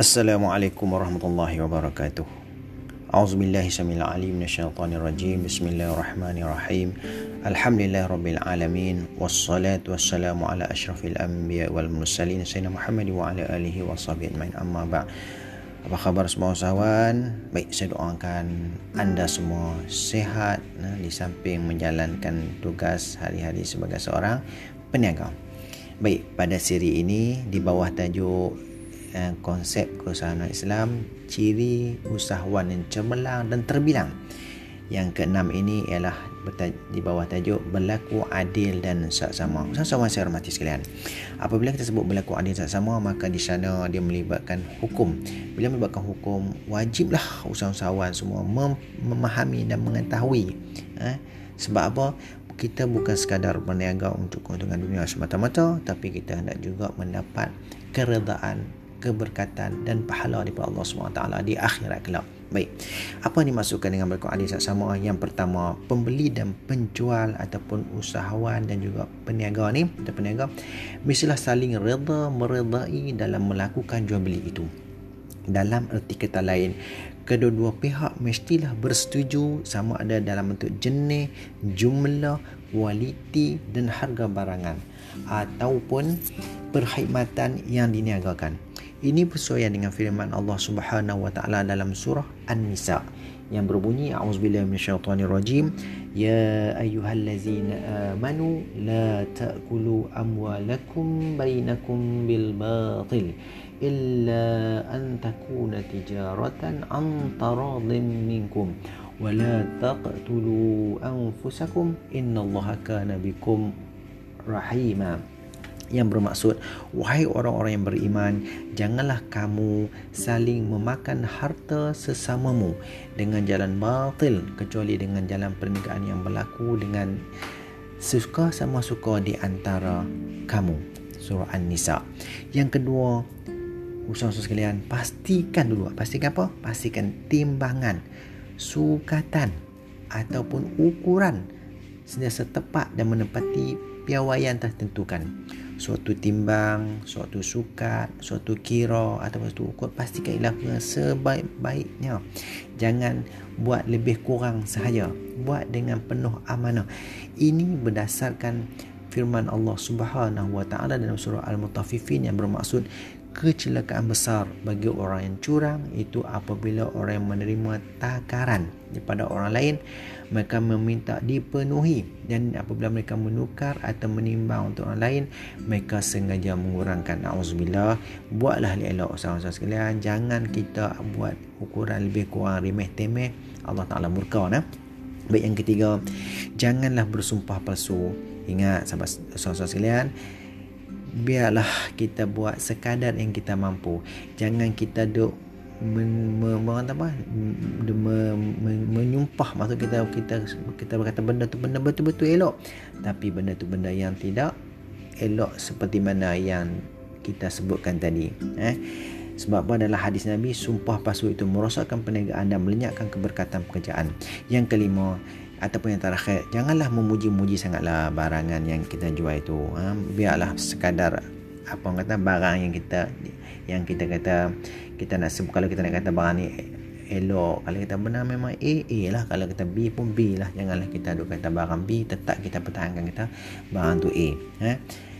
Assalamualaikum warahmatullahi wabarakatuh. A'udzubillahi samil alim minasyaitonir rajim. Bismillahirrahmanirrahim. Rabbil alamin wassalatu wassalamu ala asyrafil anbiya wal mursalin sayyidina Muhammad wa ala alihi wa sahbihi ajmain. Amma ba' Apa khabar semua usahawan? Baik, saya doakan anda semua sehat nah, di samping menjalankan tugas hari-hari sebagai seorang peniaga. Baik, pada siri ini di bawah tajuk eh, konsep keusahawan Islam, ciri usahawan yang cemerlang dan terbilang. Yang keenam ini ialah di bawah tajuk berlaku adil dan saksama. Sama-sama saya hormati sekalian. Apabila kita sebut berlaku adil dan saksama, maka di sana dia melibatkan hukum. Bila melibatkan hukum, wajiblah usahawan semua mem- memahami dan mengetahui. Eh? Sebab apa? Kita bukan sekadar berniaga untuk keuntungan dunia semata-mata, tapi kita hendak juga mendapat keredaan keberkatan dan pahala daripada Allah SWT di akhirat kelak. Baik. Apa yang dimaksudkan dengan berlaku adil sama? Yang pertama, pembeli dan penjual ataupun usahawan dan juga peniaga ni, atau peniaga mestilah saling reda meredai dalam melakukan jual beli itu. Dalam erti kata lain, kedua-dua pihak mestilah bersetuju sama ada dalam bentuk jenis, jumlah, kualiti dan harga barangan ataupun perkhidmatan yang diniagakan. Ini bersesuaian dengan firman Allah Subhanahu wa taala dalam surah An-Nisa yang berbunyi a'udzubillahi minasyaitonirrajim ya ayyuhallazina amanu la ta'kulu amwalakum bainakum bil batil illa an takuna tijaratan an taradin minkum ولا تقتلوا أنفسكم إن الله كان بكم رحيما yang bermaksud wahai orang-orang yang beriman janganlah kamu saling memakan harta sesamamu dengan jalan batil kecuali dengan jalan perniagaan yang berlaku dengan suka sama suka di antara kamu. Surah an-nisa. Yang kedua usaha-usaha sekalian pastikan dulu. Pastikan apa? Pastikan timbangan sukatan ataupun ukuran sentiasa tepat dan menepati piawaian tertentukan suatu timbang, suatu sukat, suatu kira atau suatu ukur pastikan ilakukan sebaik-baiknya. Jangan buat lebih kurang sahaja. Buat dengan penuh amanah. Ini berdasarkan firman Allah Subhanahu Wa Taala dalam surah Al-Mutaffifin yang bermaksud kecelakaan besar bagi orang yang curang itu apabila orang yang menerima takaran daripada orang lain mereka meminta dipenuhi. Dan apabila mereka menukar atau menimbang untuk orang lain mereka sengaja mengurangkan. Auzubillah buatlah elok saudara sekalian. Jangan kita buat ukuran lebih kurang remeh temeh. Allah Taala murka nah baik yang ketiga janganlah bersumpah palsu. Ingat sahabat-sahabat sekalian biarlah kita buat sekadar yang kita mampu. Jangan kita duk men, me, me, apa me, me, menyumpah maksud kita kita kita berkata benda tu benda betul-betul elok. Tapi benda tu benda yang tidak elok seperti mana yang kita sebutkan tadi eh? Sebab apa? Adalah hadis Nabi sumpah palsu itu merosakkan perniagaan dan melenyapkan keberkatan pekerjaan. Yang kelima ataupun yang terakhir janganlah memuji-muji sangatlah barangan yang kita jual itu ha? biarlah sekadar apa orang kata barang yang kita yang kita kata kita nak sebut kalau kita nak kata barang ni elok kalau kita benar memang A A lah kalau kita B pun B lah janganlah kita duk kata barang B tetap kita pertahankan kita barang tu A ha?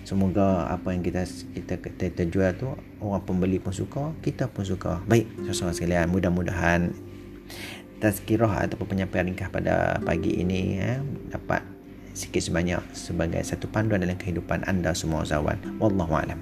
semoga apa yang kita kita, kita, kita jual tu orang pembeli pun suka kita pun suka baik sesuatu sekalian mudah-mudahan tazkirah ataupun penyampaian ringkas pada pagi ini eh, dapat sikit sebanyak sebagai satu panduan dalam kehidupan anda semua usahawan. Wallahu a'lam.